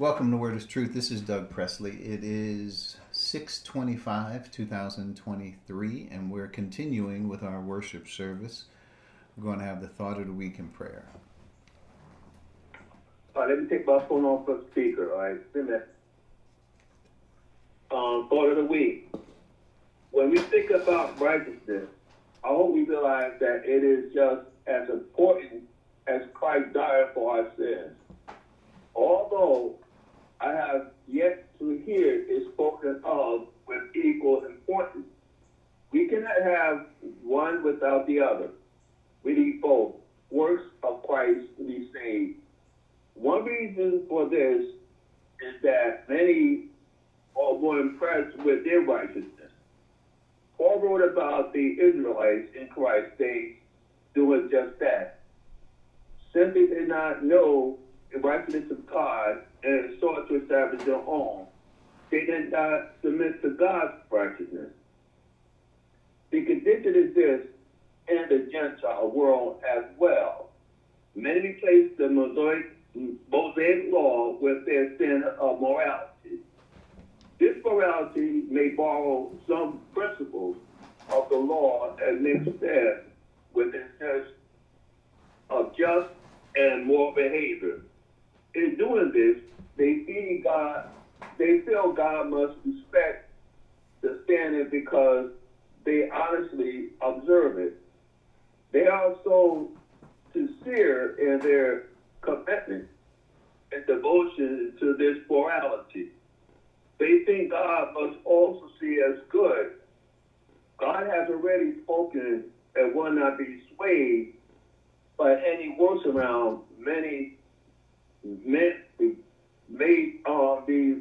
Welcome to Word is Truth. This is Doug Presley. It is 625, 2023, and we're continuing with our worship service. We're going to have the thought of the week in prayer. All right, let me take my phone off the speaker, all right? A minute. Um, thought of the week. When we think about righteousness, I hope we realize that it is just as important as Christ died for our sins. Although I have yet to hear it spoken of with equal importance, we cannot have one without the other. We need both works of Christ to be saved. One reason for this is that many are more impressed with their righteousness. Paul wrote about the Israelites in Christ. They doing just that. Simply did not know the righteousness of God and sought to establish their own. They did not submit to God's righteousness. The condition is this in the Gentile world as well. Many place the Mosaic, Mosaic law with their sin of morality. This morality may borrow some principles of the law and mix them with the sense of just and moral behavior. In doing this, they feel God, they feel God must respect the standard because they honestly observe it. They are so sincere in their commitment and devotion to this morality. They think God must also see as good. God has already spoken and will not be swayed by any works around many men made uh, the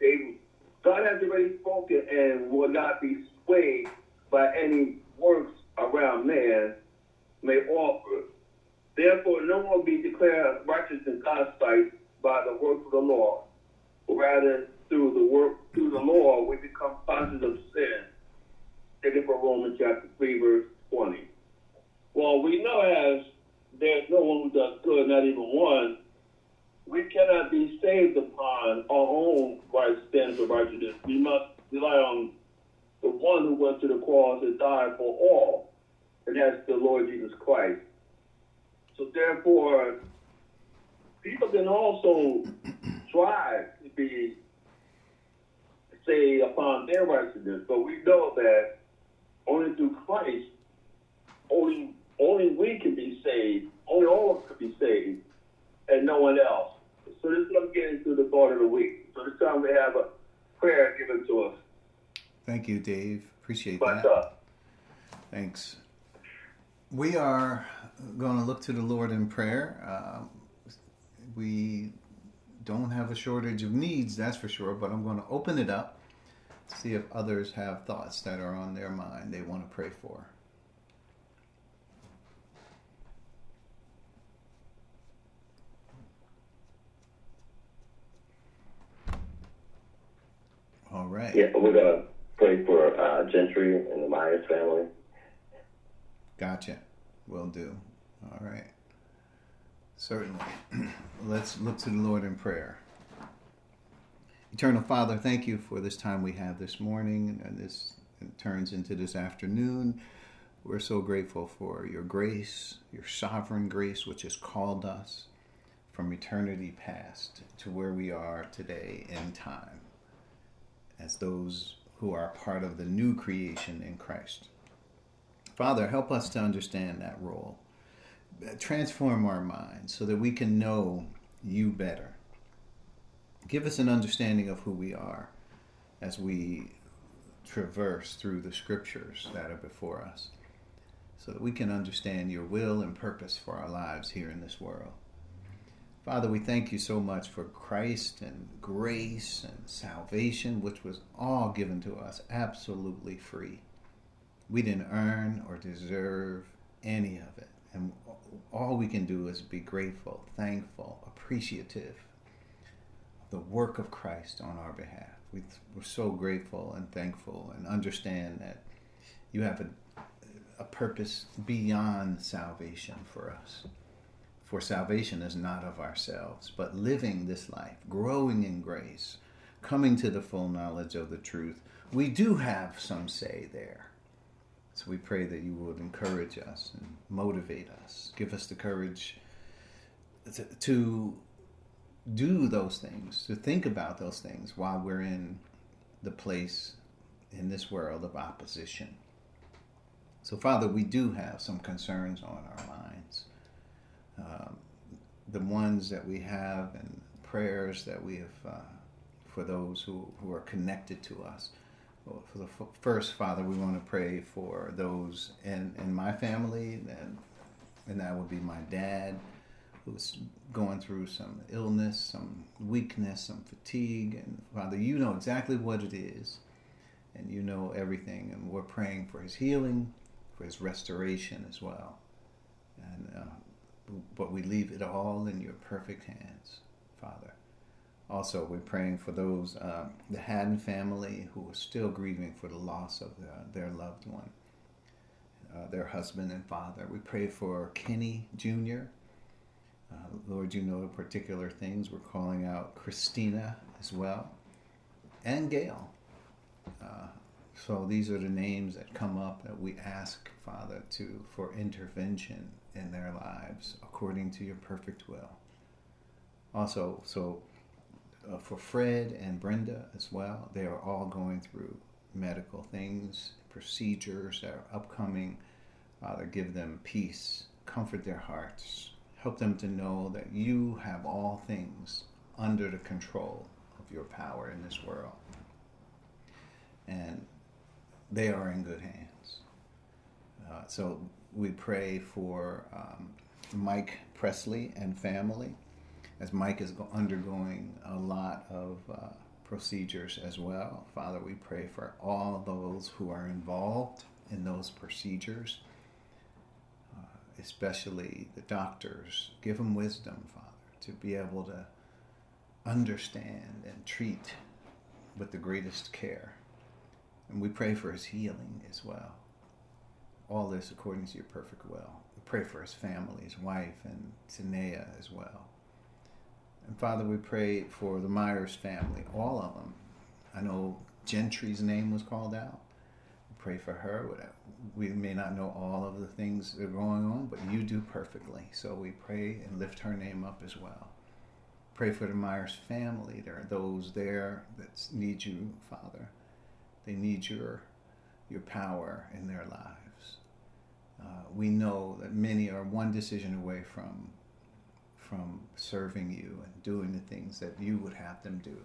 they God has already spoken and will not be swayed by any works around man may offer. Therefore, no one be declared righteous in God's sight by the works of the law. Rather, through the work through the law, we become conscious of sin. Taken from Romans chapter three, verse twenty. Well, we know as there's no one who does good, not even one, we cannot be saved upon our own right standards of righteousness. We must rely on the one who went to the cross and died for all, and that's the Lord Jesus Christ. So therefore, people can also try to be saved upon their righteousness, but we know that only through Christ, only only we can be saved, only all of us can be saved, and no one else. So this is what I'm getting to the thought of the week. So this time we have a prayer given to us. Thank you, Dave. Appreciate But that. uh, Thanks. We are going to look to the Lord in prayer. Uh, we don't have a shortage of needs, that's for sure, but I'm going to open it up to see if others have thoughts that are on their mind they want to pray for. All right. Yeah, we're gonna pray for uh, Gentry and the Myers family. Gotcha. Will do. All right. Certainly. Let's look to the Lord in prayer. Eternal Father, thank you for this time we have this morning and this turns into this afternoon. We're so grateful for your grace, your sovereign grace, which has called us from eternity past to where we are today in time as those who are part of the new creation in Christ. Father, help us to understand that role. Transform our minds so that we can know you better. Give us an understanding of who we are as we traverse through the scriptures that are before us so that we can understand your will and purpose for our lives here in this world. Father, we thank you so much for Christ and grace and salvation, which was all given to us absolutely free. We didn't earn or deserve any of it. And all we can do is be grateful, thankful, appreciative of the work of Christ on our behalf. We, we're so grateful and thankful and understand that you have a, a purpose beyond salvation for us For salvation is not of ourselves, but living this life, growing in grace, coming to the full knowledge of the truth. We do have some say there. So we pray that you would encourage us and motivate us, give us the courage to, to do those things, to think about those things while we're in the place in this world of opposition. So, Father, we do have some concerns on our minds. Um, the ones that we have and prayers that we have uh, for those who, who are connected to us. For the f- first, Father, we want to pray for those in, in my family, and, and that would be my dad, who's going through some illness, some weakness, some fatigue. And Father, you know exactly what it is, and you know everything. And we're praying for his healing, for his restoration as well. And uh, but we leave it all in your perfect hands, Father. Also, we're praying for those, uh, the Haddon family who are still grieving for the loss of the, their loved one, uh, their husband and father. We pray for Kenny Jr. Uh, Lord, you know the particular things. We're calling out Christina as well, and Gail. Uh, so these are the names that come up that we ask, Father, to for intervention in their lives according to your perfect will. Also, so uh, for Fred and Brenda as well, they are all going through medical things, procedures that are upcoming. Father, give them peace, comfort their hearts, help them to know that you have all things under the control of your power in this world. And they are in good hands. Uh, so we pray for um, Mike Presley and family, as Mike is undergoing a lot of uh, procedures as well. Father, we pray for all those who are involved in those procedures, uh, especially the doctors. Give them wisdom, Father, to be able to understand and treat with the greatest care. And we pray for his healing as well. All this according to your perfect will. We pray for his family, his wife, and Tanea as well. And Father, we pray for the Myers family, all of them. I know Gentry's name was called out. We pray for her. We may not know all of the things that are going on, but you do perfectly. So we pray and lift her name up as well. Pray for the Myers family. There are those there that need you, Father. They need your your power in their lives. Uh, we know that many are one decision away from from serving you and doing the things that you would have them do.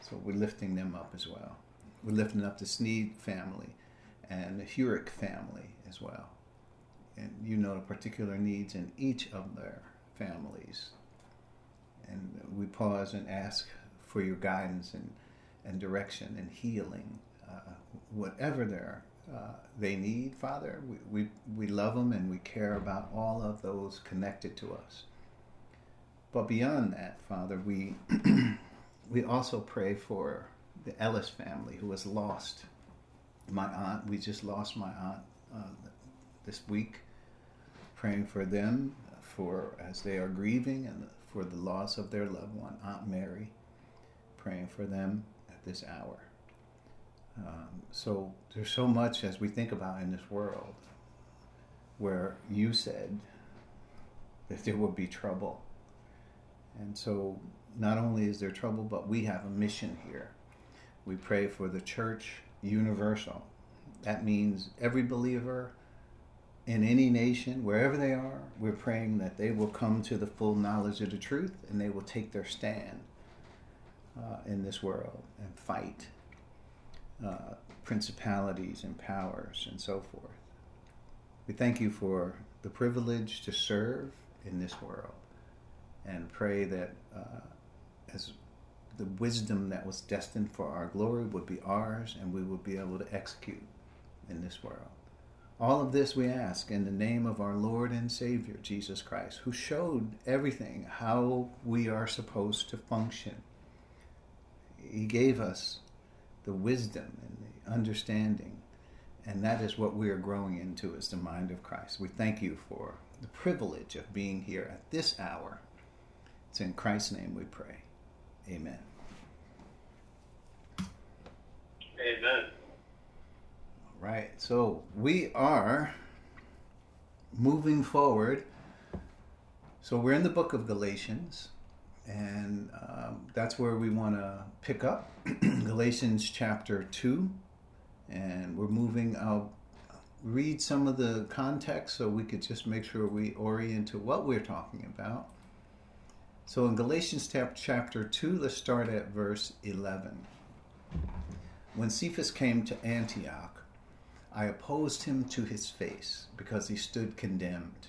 So we're lifting them up as well. We're lifting up the Sneed family and the Hurick family as well. And you know the particular needs in each of their families. And we pause and ask for your guidance and, and direction and healing, uh, whatever they're uh, they need, Father. We, we, we love them and we care about all of those connected to us. But beyond that, Father, we, we also pray for the Ellis family who has lost my aunt. We just lost my aunt uh, this week. Praying for them for as they are grieving and for the loss of their loved one, Aunt Mary. Praying for them at this hour. Um, so there's so much as we think about in this world where you said that there will be trouble. And so not only is there trouble, but we have a mission here. We pray for the church universal. That means every believer in any nation, wherever they are, we're praying that they will come to the full knowledge of the truth and they will take their stand uh, in this world and fight uh, principalities and powers and so forth. We thank you for the privilege to serve in this world and pray that uh, as the wisdom that was destined for our glory would be ours and we would be able to execute in this world. All of this we ask in the name of our Lord and Savior, Jesus Christ, who showed everything how we are supposed to function. He gave us the wisdom and the understanding. And that is what we are growing into is the mind of Christ. We thank you for the privilege of being here at this hour. It's in Christ's name we pray. Amen. Amen. All right. So we are moving forward. So we're in the book of Galatians, and um, that's where we want to pick up Galatians chapter 2. And we're moving, I'll read some of the context so we could just make sure we orient to what we're talking about. So in Galatians chapter 2, let's start at verse 11. When Cephas came to Antioch, I opposed him to his face because he stood condemned.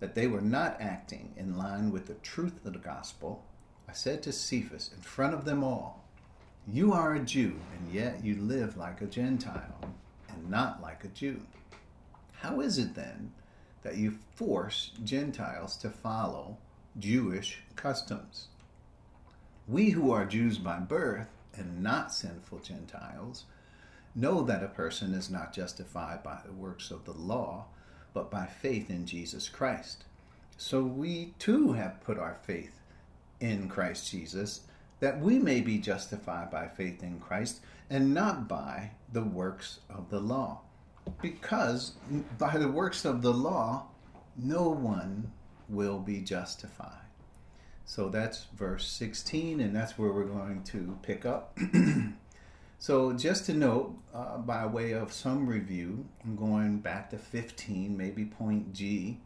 that they were not acting in line with the truth of the gospel, I said to Cephas in front of them all, You are a Jew, and yet you live like a Gentile, and not like a Jew. How is it then that you force Gentiles to follow Jewish customs? We who are Jews by birth and not sinful Gentiles know that a person is not justified by the works of the law, but by faith in Jesus Christ. So we too have put our faith in Christ Jesus, that we may be justified by faith in Christ and not by the works of the law because by the works of the law, no one will be justified. So that's verse 16, and that's where we're going to pick up. so, just to note, uh, by way of some review, I'm going back to 15, maybe point G,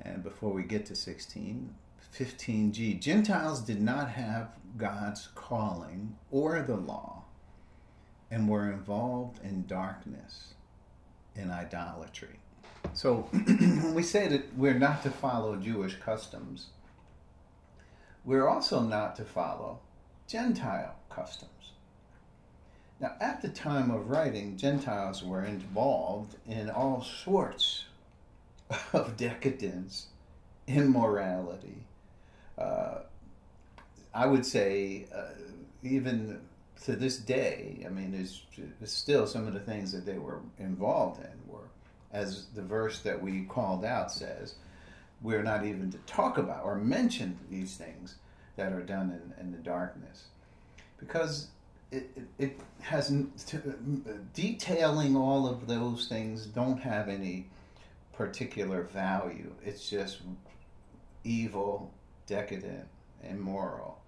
and before we get to 16, 15G. Gentiles did not have God's calling or the law and were involved in darkness in idolatry. So when we say that we're not to follow Jewish customs, we're also not to follow Gentile customs. Now, at the time of writing, Gentiles were involved in all sorts of decadence, immorality. Uh, I would say, uh, even to this day, I mean, there's, there's still some of the things that they were involved in were, as the verse that we called out says, we're not even to talk about or mention these things that are done in, in the darkness. Because it, it, it has to, detailing all of those things don't have any particular value. It's just evil, decadent, immoral.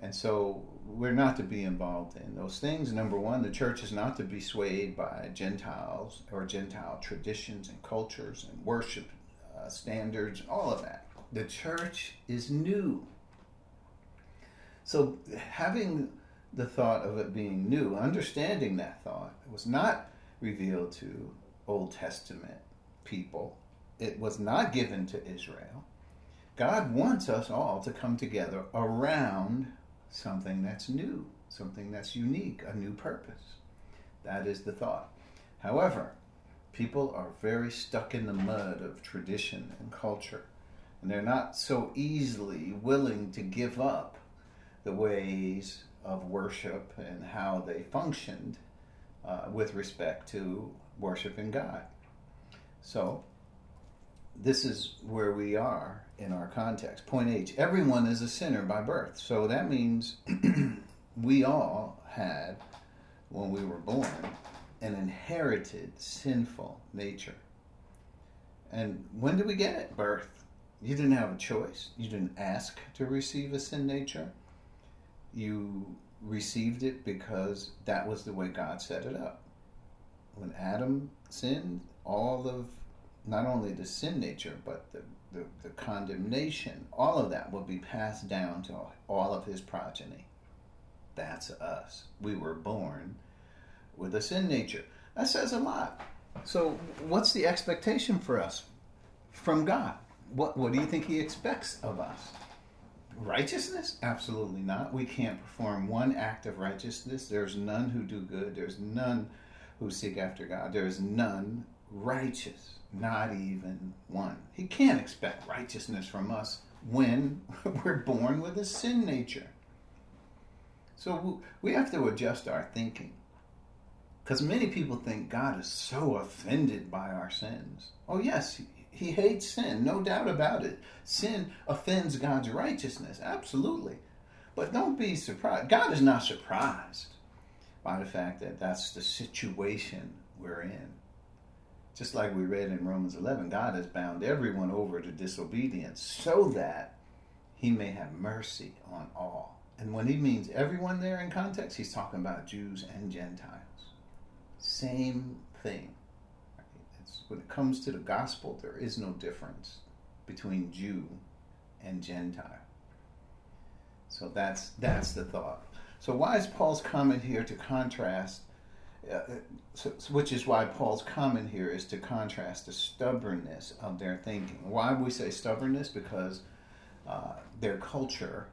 And so we're not to be involved in those things. Number one, the church is not to be swayed by Gentiles or Gentile traditions and cultures and worship uh, standards, all of that. The church is new. So having the thought of it being new, understanding that thought, was not revealed to Old Testament people. It was not given to Israel. God wants us all to come together around something that's new, something that's unique, a new purpose. That is the thought. However, people are very stuck in the mud of tradition and culture, and they're not so easily willing to give up the ways of worship and how they functioned uh, with respect to worshiping God. So, this is where we are in our context. Point H everyone is a sinner by birth. So that means we all had, when we were born, an inherited sinful nature. And when did we get it? Birth. You didn't have a choice. You didn't ask to receive a sin nature. You received it because that was the way God set it up. When Adam sinned, all of not only the sin nature, but the, the, the, condemnation, all of that will be passed down to all of his progeny. That's us. We were born with a sin nature. That says a lot. So, what's the expectation for us from God? what what do you think he expects of us? Righteousness? Absolutely not. We can't perform one act of righteousness. There's none who do good. There's none who seek after God. There is none righteous, not even one. He can't expect righteousness from us when we're born with a sin nature. So we have to adjust our thinking. Because many people think God is so offended by our sins. Oh, yes, he, hates sin, no doubt about it. Sin offends God's righteousness, absolutely. But don't be surprised. God is not surprised by the fact that that's the situation we're in. Just like we read in Romans 11, God has bound everyone over to disobedience so that he may have mercy on all. And when he means everyone there in context, he's talking about Jews and Gentiles. Same thing. When it comes to the gospel, there is no difference between Jew and Gentile. So that's that's the thought. So why is Paul's comment here to contrast? Uh, so, which is why Paul's comment here is to contrast the stubbornness of their thinking. Why we say stubbornness? Because uh, their culture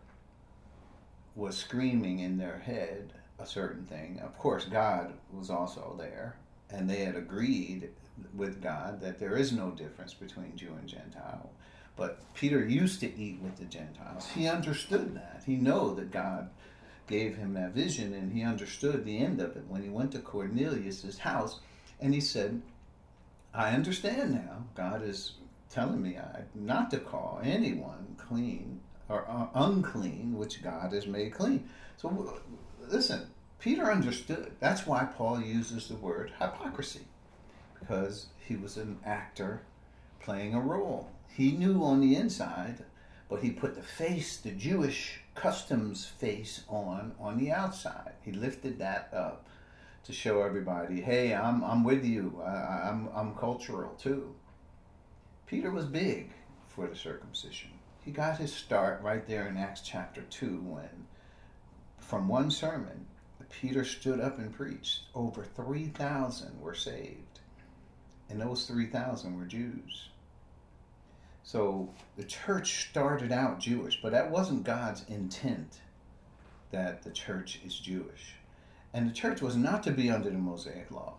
was screaming in their head a certain thing. Of course, God was also there, and they had agreed with God that there is no difference between Jew and Gentile. But Peter used to eat with the Gentiles. He understood that. He know that God gave him that vision, and he understood the end of it when he went to Cornelius's house, and he said, "I understand now. God is telling me I, not to call anyone clean or uh, unclean, which God has made clean." So listen, Peter understood. That's why Paul uses the word hypocrisy, because he was an actor playing a role. He knew on the inside, but he put the face, the Jewish customs face on on the outside. He lifted that up to show everybody, hey, I'm, I'm with you. I, I'm, I'm cultural too. Peter was big for the circumcision. He got his start right there in Acts chapter 2 when, from one sermon, Peter stood up and preached. Over 3,000 were saved, and those 3,000 were Jews. So the church started out Jewish, but that wasn't God's intent that the church is Jewish. And the church was not to be under the Mosaic law.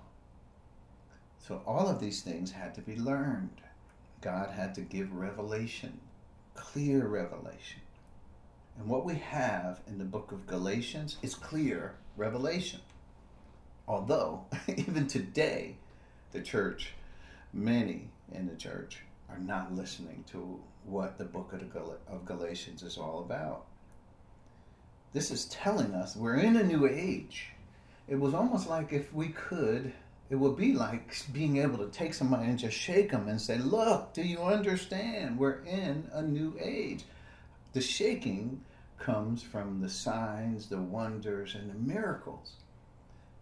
So all of these things had to be learned. God had to give revelation, clear revelation. And what we have in the book of Galatians is clear revelation. Although, even today, the church, many in the church, are not listening to what the book of, Gal- of Galatians is all about. This is telling us we're in a new age. It was almost like if we could, it would be like being able to take somebody and just shake them and say, Look, do you understand? We're in a new age. The shaking comes from the signs, the wonders, and the miracles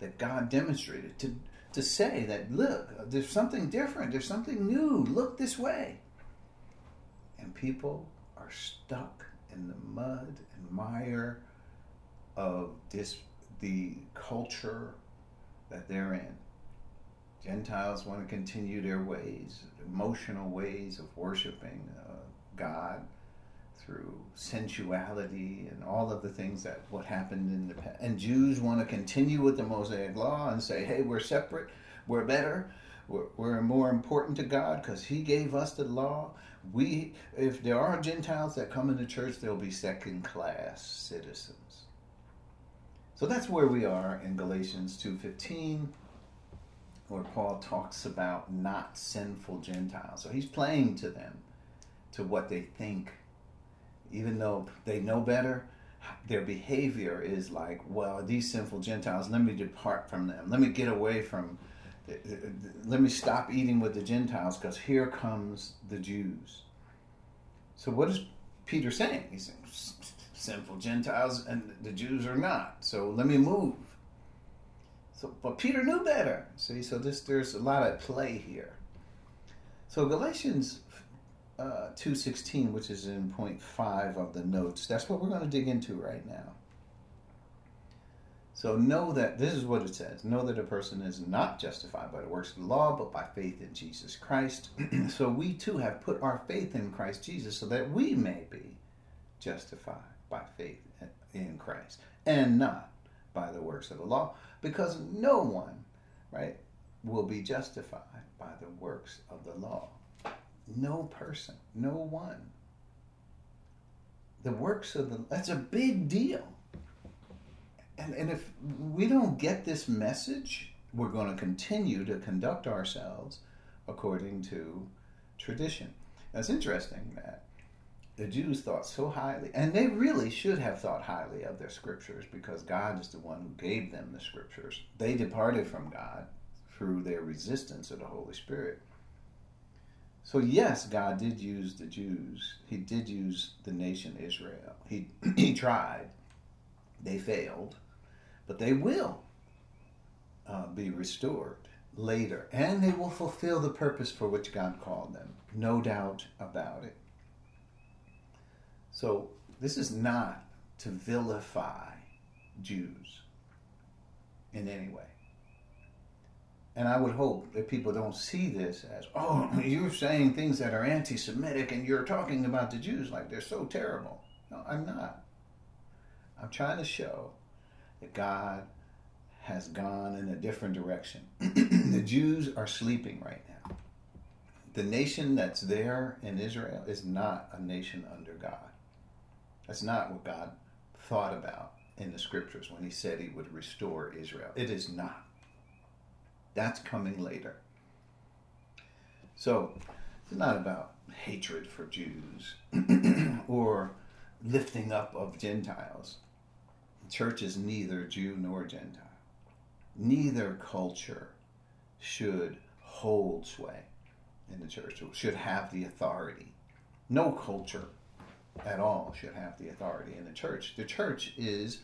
that God demonstrated to, to say that, look, there's something different, there's something new, look this way. And people are stuck in the mud and mire of this, the culture that they're in. Gentiles want to continue their ways, emotional ways of worshiping uh, God through sensuality and all of the things that what happened in the past. And Jews want to continue with the Mosaic law and say, hey, we're separate, we're better, we're, we're more important to God because He gave us the law. We, if there are Gentiles that come into church, they'll be second class citizens. So that's where we are in Galatians 2:15 where Paul talks about not sinful Gentiles. So he's playing to them to what they think even though they know better, their behavior is like, well, these sinful Gentiles, let me depart from them. Let me get away from, let me stop eating with the Gentiles because here comes the Jews. So what is Peter saying? He's saying, sinful Gentiles and the Jews are not. So let me move. So, but Peter knew better. See, so this there's a lot at play here. So Galatians uh, 216, which is in point five of the notes. That's what we're going to dig into right now. So know that this is what it says know that a person is not justified by the works of the law, but by faith in Jesus Christ. so we too have put our faith in Christ Jesus so that we may be justified by faith in Christ and not by the works of the law, because no one, right, will be justified by the works of the law. No person, no one. The works of the that's a big deal and, and if we don't get this message, we're going to continue to conduct ourselves according to tradition. It's interesting that the Jews thought so highly, and they really should have thought highly of their scriptures because God is the one who gave them the scriptures. They departed from God through their resistance of the Holy Spirit. So, yes, God did use the Jews, He did use the nation Israel. He, he tried, they failed but they will uh, be restored later, and they will fulfill the purpose for which God called them. No doubt about it. So, this is not to vilify Jews in any way. And I would hope that people don't see this as, oh, you're saying things that are anti Semitic and you're talking about the Jews like they're so terrible. No, I'm not. I'm trying to show that God has gone in a different direction. the Jews are sleeping right now. The nation that's there in Israel is not a nation under God. That's not what God thought about in the scriptures when he said he would restore Israel. It is not. That's coming later. So, it's not about hatred for Jews or lifting up of Gentiles The church is neither Jew nor Gentile. Neither culture should hold sway in the church, should have the authority. No culture at all should have the authority in the church. The church is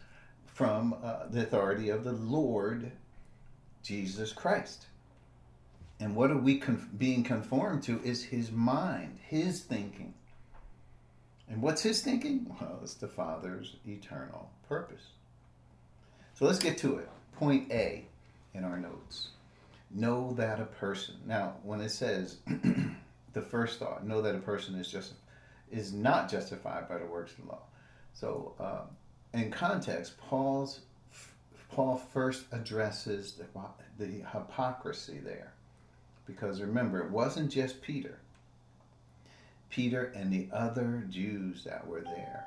from uh, the authority of the Lord Jesus Christ. And what are we being conformed to is his mind, his thinking. And what's his thinking? Well, it's the Father's eternal purpose. So let's get to it. Point A in our notes. Know that a person. Now, when it says the first thought, know that a person is just is not justified by the works of the law. So, uh, in context, Paul's Paul first addresses the, the hypocrisy there, because remember, it wasn't just Peter. Peter and the other Jews that were there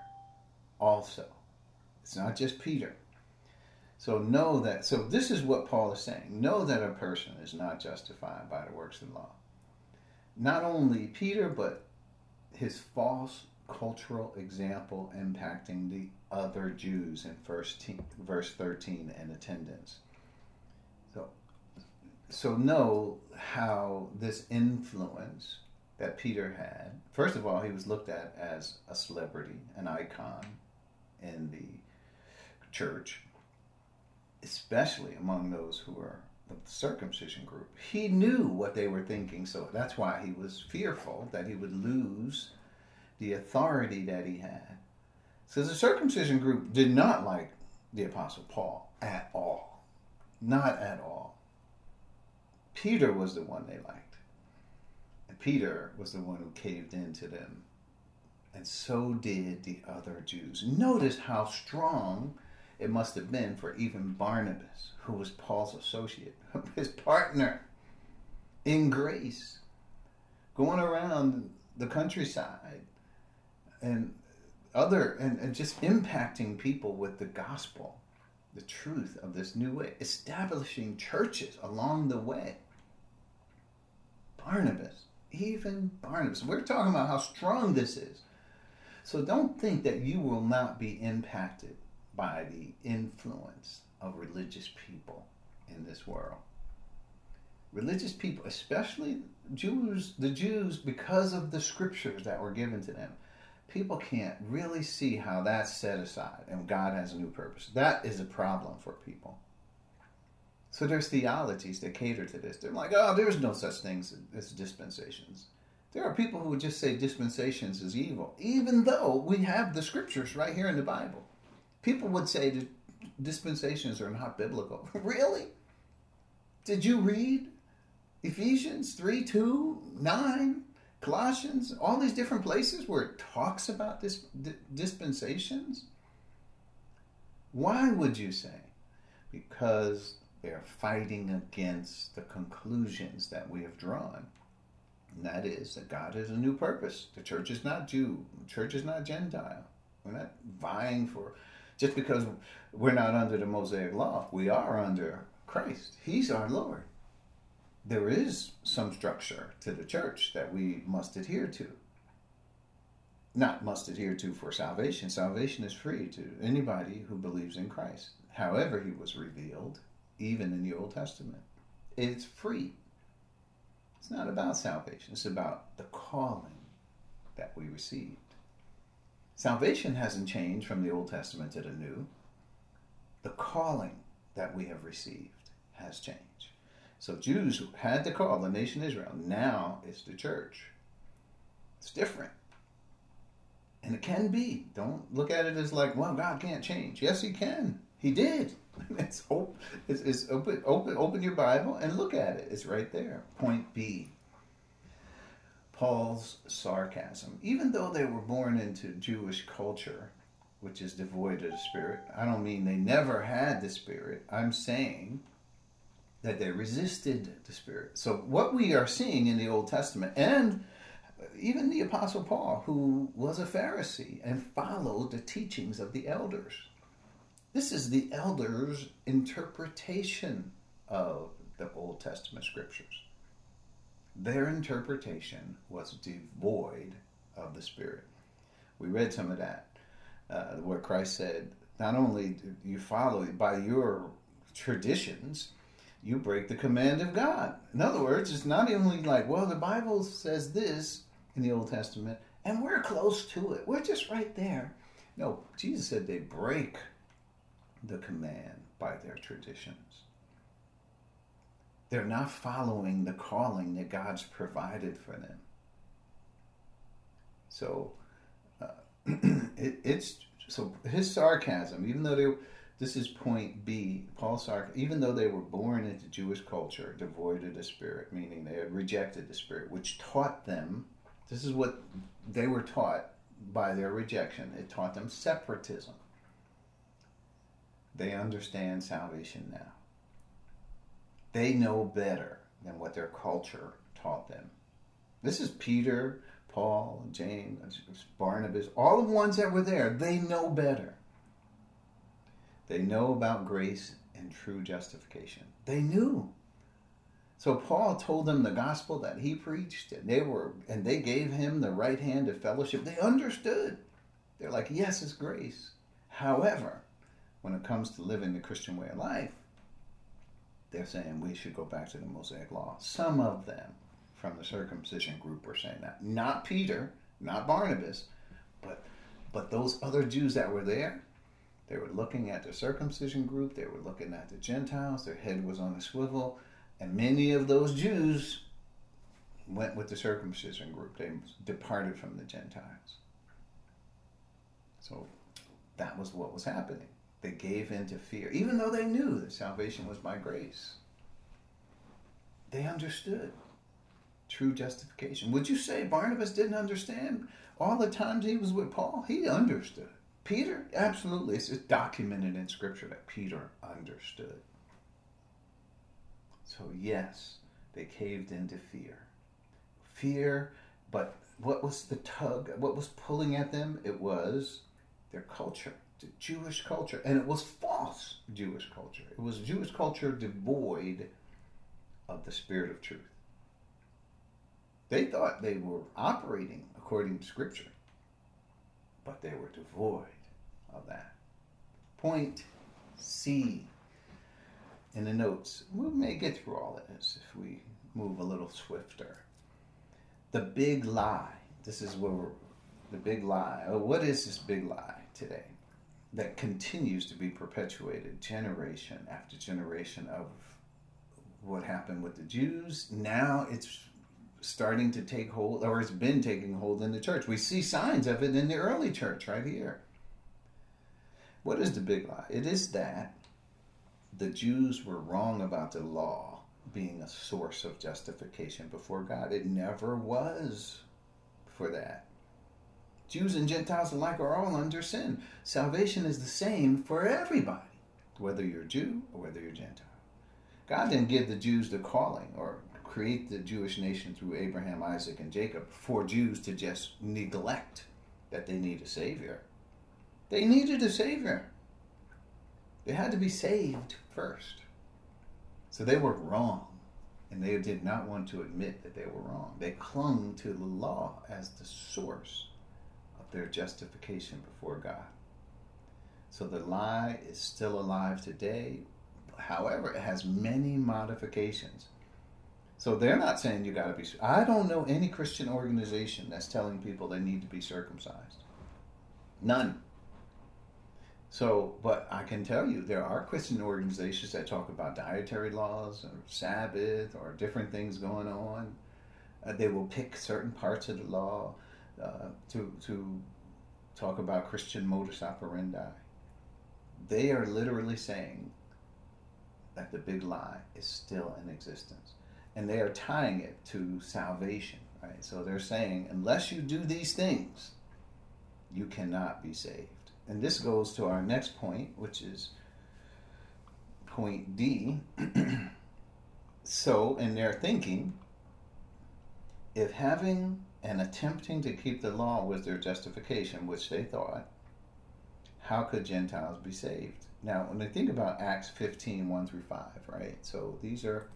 also. It's not just Peter. So know that. So this is what Paul is saying. Know that a person is not justified by the works of law. Not only Peter, but his false cultural example impacting the other Jews in verse, verse 13 and attendance. So, so know how this influence that Peter had. First of all, he was looked at as a celebrity, an icon in the church especially among those who are the circumcision group. He knew what they were thinking, so that's why he was fearful that he would lose the authority that he had. So the circumcision group did not like the Apostle Paul at all. Not at all. Peter was the one they liked. And Peter was the one who caved in to them. And so did the other Jews. Notice how strong it must have been for even Barnabas, who was Paul's associate, his partner in grace, going around the countryside and other and, and just impacting people with the gospel, the truth of this new way, establishing churches along the way. Barnabas, even Barnabas. We're talking about how strong this is. So don't think that you will not be impacted by the influence of religious people in this world. Religious people, especially Jews, the Jews, because of the scriptures that were given to them, people can't really see how that's set aside and God has a new purpose. That is a problem for people. So there's theologies that cater to this. They're like, oh, there's no such things as dispensations. There are people who would just say dispensations is evil, even though we have the scriptures right here in the Bible people would say to dispensations are not biblical. really? Did you read Ephesians 3 2, 9, Colossians, all these different places where it talks about this dispensations? Why would you say? Because they're fighting against the conclusions that we have drawn. And that is that God has a new purpose. The church is not Jew, the church is not Gentile. We're not vying for, just because we're not under the Mosaic law, we are under Christ. He's our Lord. There is some structure to the church that we must adhere to. Not must adhere to for salvation. Salvation is free to anybody who believes in Christ. However, he was revealed, even in the Old Testament. It's free. It's not about salvation, it's about the calling that we received. Salvation hasn't changed from the Old Testament to the New. The calling that we have received has changed. So Jews had to call the nation Israel. Now it's the church. It's different. And it can be. Don't look at it as like, well, God can't change. Yes, He can. He did. It's open. It's, it's open. Open. Open your Bible and look at it. It's right there. Point B. Paul's sarcasm. Even though they were born into Jewish culture, which is devoid of the Spirit, I don't mean they never had the Spirit. I'm saying that they resisted the Spirit. So, what we are seeing in the Old Testament, and even the Apostle Paul, who was a Pharisee and followed the teachings of the elders, this is the elders' interpretation of the Old Testament scriptures. Their interpretation was devoid of the Spirit. We read some of that, uh, where Christ said, Not only do you follow by your traditions, you break the command of God. In other words, it's not only like, well, the Bible says this in the Old Testament, and we're close to it. We're just right there. No, Jesus said they break the command by their traditions. They're not following the calling that God's provided for them. So uh, it, it's so his sarcasm, even though they this is point B. Paul Sark, even though they were born into Jewish culture, devoid of the Spirit, meaning they had rejected the Spirit, which taught them, this is what they were taught by their rejection. It taught them separatism. They understand salvation now. They know better than what their culture taught them. This is Peter, Paul, James, Barnabas, all the ones that were there. They know better. They know about grace and true justification. They knew. So Paul told them the gospel that he preached, and they were and they gave him the right hand of fellowship. They understood. They're like, yes, it's grace. However, when it comes to living the Christian way of life, they're saying we should go back to the Mosaic law. Some of them from the circumcision group were saying that. Not Peter, not Barnabas, but but those other Jews that were there, they were looking at the circumcision group, they were looking at the Gentiles, their head was on a swivel, and many of those Jews went with the circumcision group. They departed from the Gentiles. So that was what was happening. They gave in to fear, even though they knew that salvation was by grace. They understood true justification. Would you say Barnabas didn't understand all the times he was with Paul? He understood. Peter, absolutely. It's documented in Scripture that Peter understood. So, yes, they caved into fear. Fear, but what was the tug? What was pulling at them? It was their culture, the Jewish culture. And it was false Jewish culture. It was Jewish culture devoid of the spirit of truth. They thought they were operating according to Scripture, but they were devoid of that. Point C in the notes. We may get through all of this if we move a little swifter. The big lie. This is where we're, the big lie. Oh, what is this big lie today that continues to be perpetuated generation after generation of what happened with the Jews? Now it's starting to take hold, or it's been taking hold in the church. We see signs of it in the early church right here What is the big lie? It is that the Jews were wrong about the law being a source of justification before God. It never was for that. Jews and Gentiles alike are all under sin. Salvation is the same for everybody, whether you're Jew or whether you're Gentile. God didn't give the Jews the calling or create the Jewish nation through Abraham, Isaac, and Jacob for Jews to just neglect that they need a Savior. They needed a Savior. They had to be saved first. So they were wrong. And they did not want to admit that they were wrong. They clung to the law as the source of their justification before God. So the lie is still alive today. However, it has many modifications. So they're not saying you got to be. I don't know any Christian organization that's telling people they need to be circumcised. None. So, but I can tell you there are Christian organizations that talk about dietary laws or Sabbath or different things going on. Uh, they will pick certain parts of the law uh, to to talk about Christian modus operandi. They are literally saying that the big lie is still in existence, and they are tying it to salvation. Right. So they're saying unless you do these things, you cannot be saved. And this goes to our next point, which is point D. so, in their thinking, if having and attempting to keep the law was their justification, which they thought, how could Gentiles be saved? Now, when they think about Acts 15, 1 through 5, right? So these are,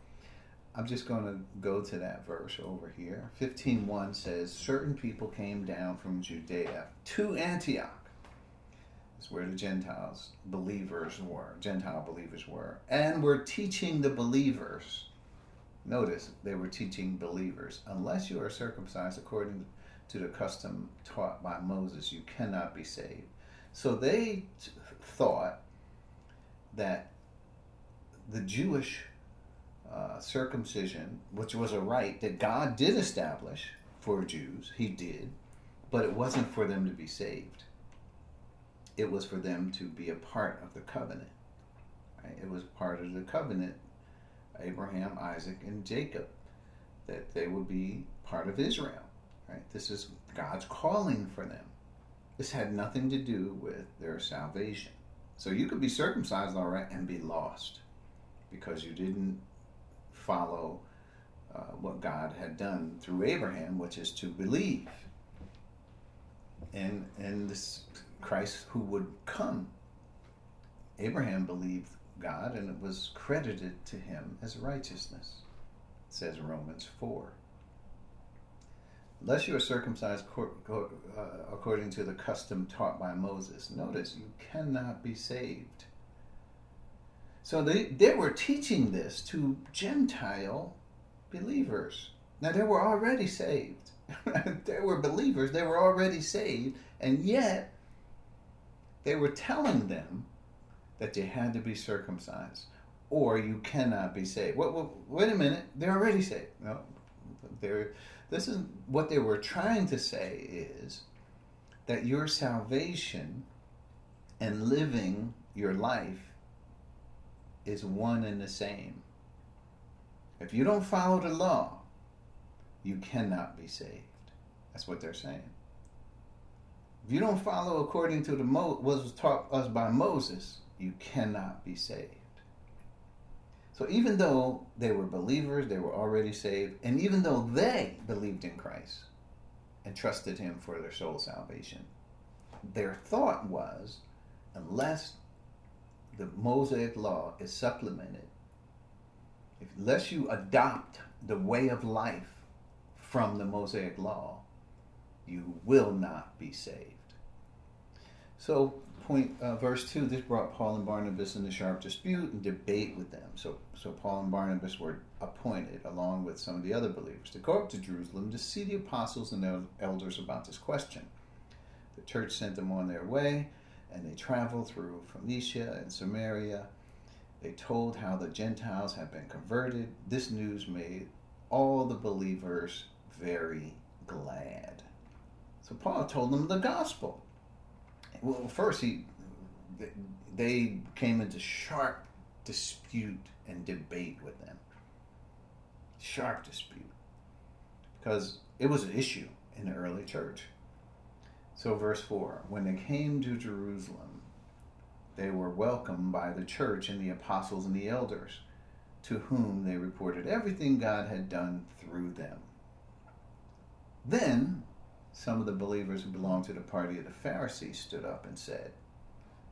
I'm just going to go to that verse over here. 15, 1 says, Certain people came down from Judea to Antioch is where the Gentiles believers were, Gentile believers were, and were teaching the believers. Notice they were teaching believers. Unless you are circumcised according to the custom taught by Moses, you cannot be saved. So they t- thought that the Jewish uh, circumcision, which was a right that God did establish for Jews, He did, but it wasn't for them to be saved it was for them to be a part of the covenant. Right? It was part of the covenant, Abraham, Isaac, and Jacob, that they would be part of Israel. Right? This is God's calling for them. This had nothing to do with their salvation. So you could be circumcised, all right, and be lost because you didn't follow uh, what God had done through Abraham, which is to believe. And and this Christ who would come. Abraham believed God and it was credited to him as righteousness, says Romans 4. Unless you are circumcised uh, according to the custom taught by Moses, notice you cannot be saved. So they, they were teaching this to Gentile believers. Now they were already saved. they were believers, they were already saved, and yet they were telling them that you had to be circumcised or you cannot be saved. Wait, wait, wait a minute, they're already saved. No, they're, this is what they were trying to say is that your salvation and living your life is one and the same. If you don't follow the law, you cannot be saved. That's what they're saying. If you don't follow according to the Mo- what was taught us by Moses, you cannot be saved. So even though they were believers, they were already saved, and even though they believed in Christ and trusted Him for their soul salvation, their thought was, unless the Mosaic law is supplemented, unless you adopt the way of life from the Mosaic law, you will not be saved. So, point uh, verse two. This brought Paul and Barnabas into sharp dispute and debate with them. So, so Paul and Barnabas were appointed, along with some of the other believers, to go up to Jerusalem to see the apostles and their elders about this question. The church sent them on their way, and they traveled through Phoenicia and Samaria. They told how the Gentiles had been converted. This news made all the believers very glad. So Paul told them the gospel. Well, first he they came into sharp dispute and debate with them. Sharp dispute. Because it was an issue in the early church. So, verse 4 When they came to Jerusalem, they were welcomed by the church and the apostles and the elders, to whom they reported everything God had done through them. Then some of the believers who belonged to the party of the Pharisees stood up and said,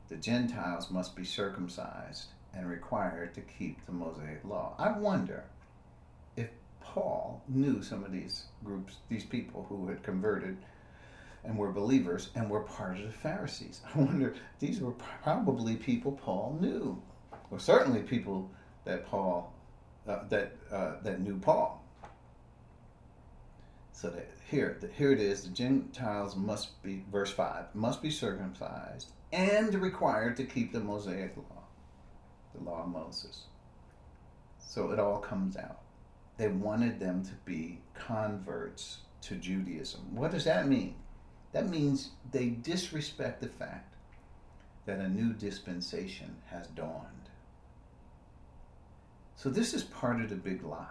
The Gentiles must be circumcised and required to keep the Mosaic law. I wonder if Paul knew some of these groups, these people who had converted and were believers and were part of the Pharisees. I wonder, these were probably people Paul knew, or certainly people that Paul, uh, that, uh, that knew Paul. So that here, here it is: the Gentiles must be, verse five, must be circumcised and required to keep the Mosaic law, the law of Moses. So it all comes out. They wanted them to be converts to Judaism. What does that mean? That means they disrespect the fact that a new dispensation has dawned. So this is part of the big lie.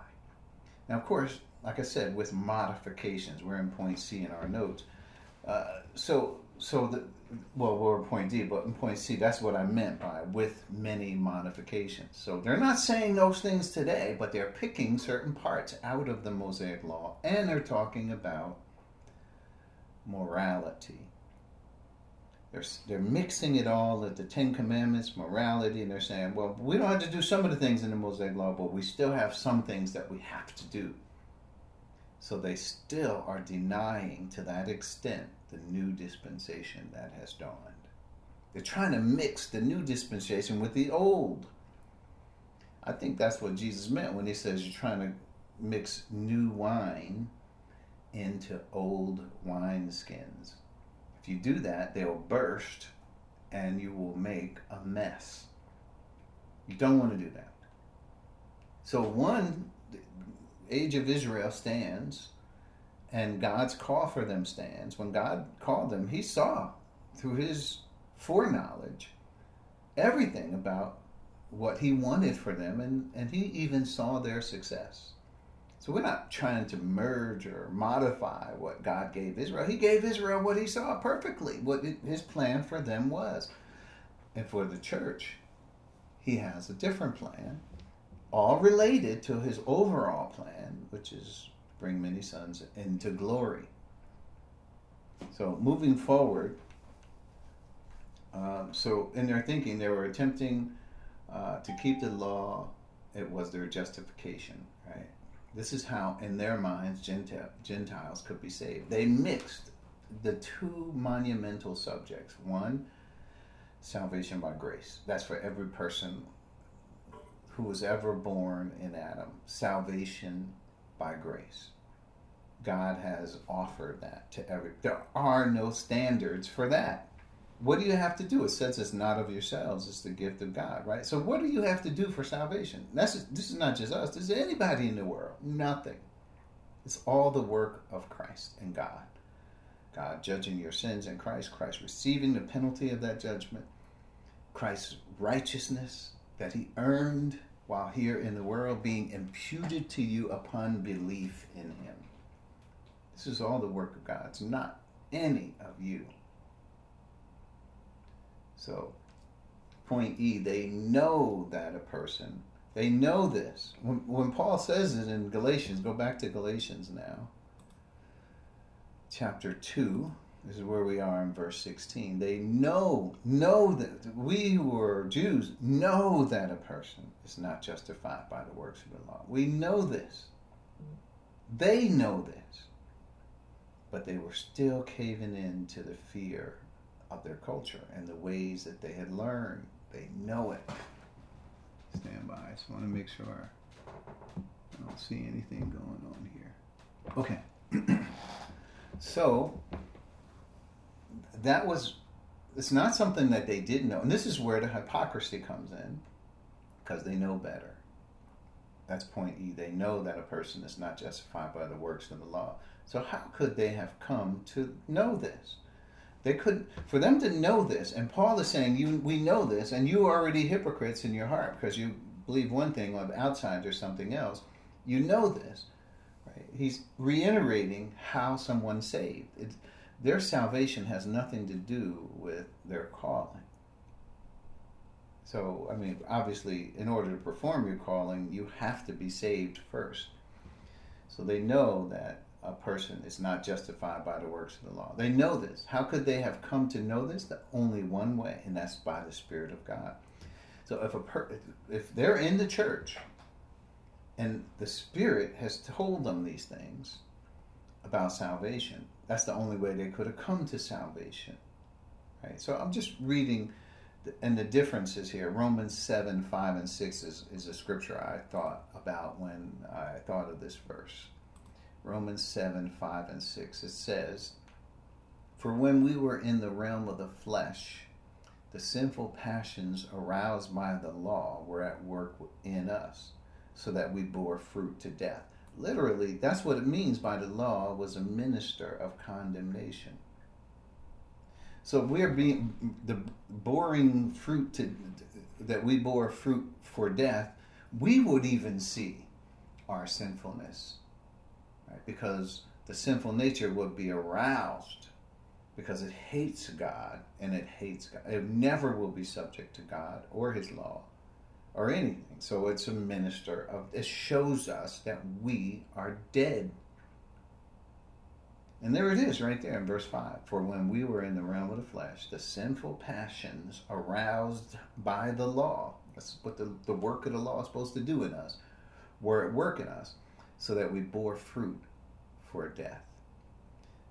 Now, of course, like I said, with modifications. We're in point C in our notes. Uh, so, so the well, we're in point D, but in point C, that's what I meant by with many modifications. So they're not saying those things today, but they're picking certain parts out of the Mosaic Law, and they're talking about morality. They're, they're mixing it all at the Ten Commandments, morality, and they're saying, well, we don't have to do some of the things in the Mosaic Law, but we still have some things that we have to do. So they still are denying to that extent the new dispensation that has dawned. They're trying to mix the new dispensation with the old. I think that's what Jesus meant when he says you're trying to mix new wine into old wineskins. If you do that, they'll burst and you will make a mess. You don't want to do that. So, one age of Israel stands and God's call for them stands. When God called them, He saw through His foreknowledge everything about what He wanted for them, and, and He even saw their success. So we're not trying to merge or modify what God gave Israel. He gave Israel what He saw perfectly, what His plan for them was. And for the church, He has a different plan all related to his overall plan, which is bring many sons into glory. So moving forward, um, so in their thinking, they were attempting uh, to keep the law. It was their justification, right? This is how, in their minds, Gentile, Gentiles could be saved. They mixed the two monumental subjects. One, salvation by grace. That's for every person who was ever born in Adam. Salvation by grace. God has offered that to every. There are no standards for that. What do you have to do? It says it's not of yourselves; it's the gift of God, right? So, what do you have to do for salvation? That's this is not just us. This is anybody in the world. Nothing. It's all the work of Christ and God. God judging your sins in Christ, Christ receiving the penalty of that judgment, Christ's righteousness that He earned while here in the world being imputed to you upon belief in him. This is all the work of God. It's not any of you. So, point E, they know that a person, they know this. When, when Paul says it in Galatians, go back to Galatians now, chapter 2. This is where we are in verse 16. They know, know that we who are Jews know that a person is not justified by the works of the law. We know this. They know this. But they were still caving in to the fear of their culture and the ways that they had learned. They know it. Stand by. I just want to make sure I don't see anything going on here. Okay. so that was it's not something that they did know and this is where the hypocrisy comes in because they know better that's point e they know that a person is not justified by the works of the law so how could they have come to know this They couldn't, for them to know this, and Paul is saying, you, we know this, and you are already hypocrites in your heart because you believe one thing of outside or something else. You know this. Right? He's reiterating how someone's saved. It's, their salvation has nothing to do with their calling. So, I mean, obviously, in order to perform your calling, you have to be saved first. So they know that a person is not justified by the works of the law. They know this. How could they have come to know this? The only one way, and that's by the Spirit of God. So if a per- if they're in the church and the Spirit has told them these things about salvation, that's the only way they could have come to salvation. Right? So I'm just reading and the differences here. Romans 7, 5, and 6 is, is a scripture I thought about when I thought of this verse. Romans 7, 5, and 6. It says, For when we were in the realm of the flesh, the sinful passions aroused by the law were at work in us, so that we bore fruit to death. Literally, that's what it means by the law was a minister of condemnation. So we're being the boring fruit to, that we bore fruit for death. We would even see our sinfulness, right? Because the sinful nature would be aroused because it hates God and it hates God. It never will be subject to God or His law or anything. So it's a minister of. It shows us that we are dead and there it is right there in verse 5. For when we were in the realm of the flesh, the sinful passions aroused by the law, that's what the, the work of the law is supposed to do in us, were at work in us, so that we bore fruit for death.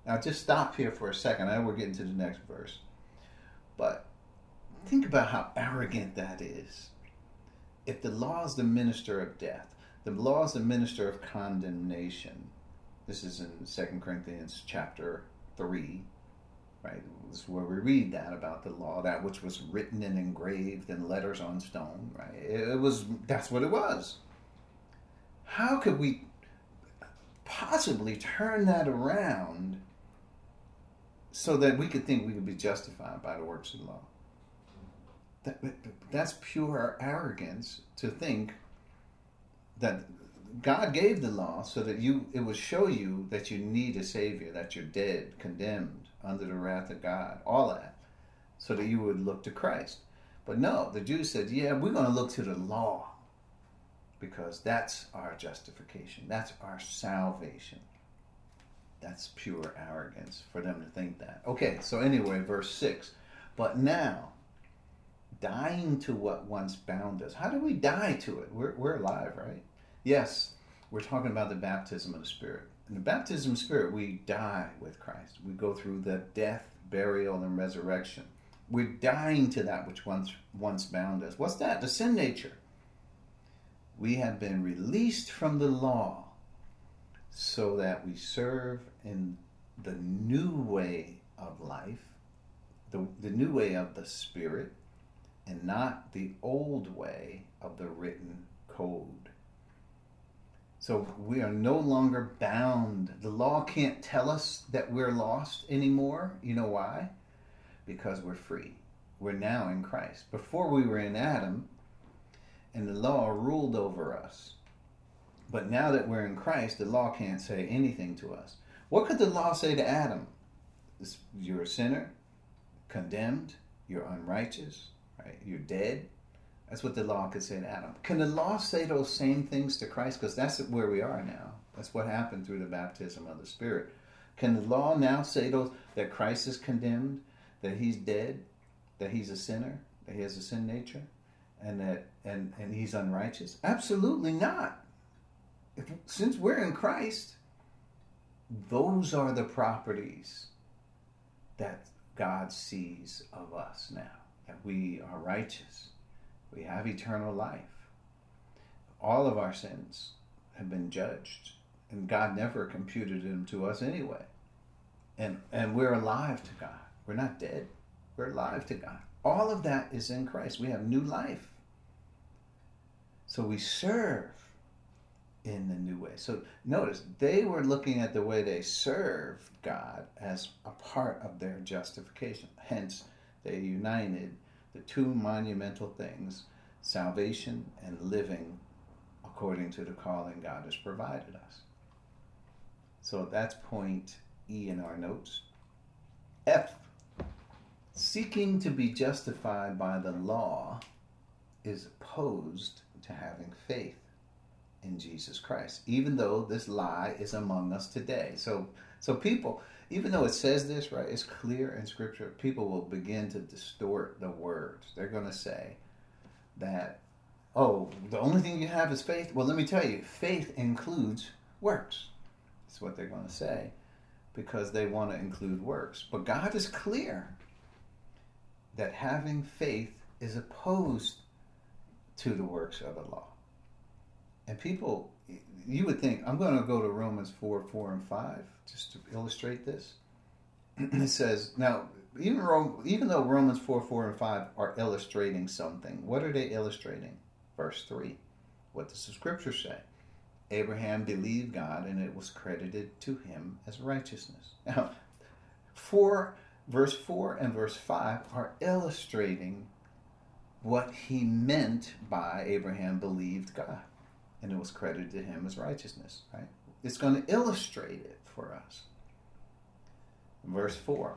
Now just stop here for a second. I know we're getting to the next verse. But think about how arrogant that is. If the law is the minister of death, the law is the minister of condemnation, this is in Second Corinthians chapter 3, right? This is where we read that about the law, that which was written and engraved in letters on stone, right? It was, that's what it was. How could we possibly turn that around so that we could think we could be justified by the works of the law? That, that's pure arrogance to think that God gave the law so that you it would show you that you need a savior, that you're dead, condemned under the wrath of God, all that, so that you would look to Christ. But no, the Jews said, "Yeah, we're going to look to the law because that's our justification. That's our salvation." That's pure arrogance for them to think that. Okay, so anyway, verse 6. But now, dying to what once bound us. How do we die to it? We're, we're alive, right? Yes, we're talking about the baptism of the Spirit. In the baptism of the Spirit, we die with Christ. We go through the death, burial, and resurrection. We're dying to that which once once bound us. What's that? The sin nature. We have been released from the law so that we serve in the new way of life, the, the new way of the Spirit, and not the old way of the written code. So we are no longer bound. The law can't tell us that we're lost anymore. You know why? Because we're free. We're now in Christ. Before we were in Adam, and the law ruled over us. But now that we're in Christ, the law can't say anything to us. What could the law say to Adam? You're a sinner, condemned, you're unrighteous, right? You're dead, that's what the law could say to Adam. Can the law say those same things to Christ? Because that's where we are now. That's what happened through the baptism of the Spirit. Can the law now say those that Christ is condemned, that he's dead, that he's a sinner, that he has a sin nature, and that and, and he's unrighteous? Absolutely not. If, since we're in Christ, those are the properties that God sees of us now. That we are righteous we have eternal life. All of our sins have been judged, and God never imputed them to us anyway. And, and we're alive to God. We're not dead, we're alive to God. All of that is in Christ. We have new life. So we serve in the new way. So notice they were looking at the way they served God as a part of their justification. Hence, they united the two monumental things salvation and living according to the calling God has provided us. So that's point E in our notes. F. Seeking to be justified by the law is opposed to having faith in Jesus Christ, even though this lie is among us today. So, so people, even though it says this, right, it's clear in Scripture, people will begin to distort the words. They're going to say that, oh, the only thing you have is faith. Well, let me tell you, faith includes works. That's what they're going to say because they want to include works. But God is clear that having faith is opposed to the works of the law. And people, you would think, I'm going to go to Romans 4, 4, and 5 just to illustrate this. it says, now, even, even though Romans 4, 4, and 5 are illustrating something, what are they illustrating? Verse 3. What does the scripture say? Abraham believed God and it was credited to him as righteousness. Now, 4, verse 4 and verse 5 are illustrating what he meant by Abraham believed God and it was credited to him as righteousness, right? It's going to illustrate it for us. Verse 4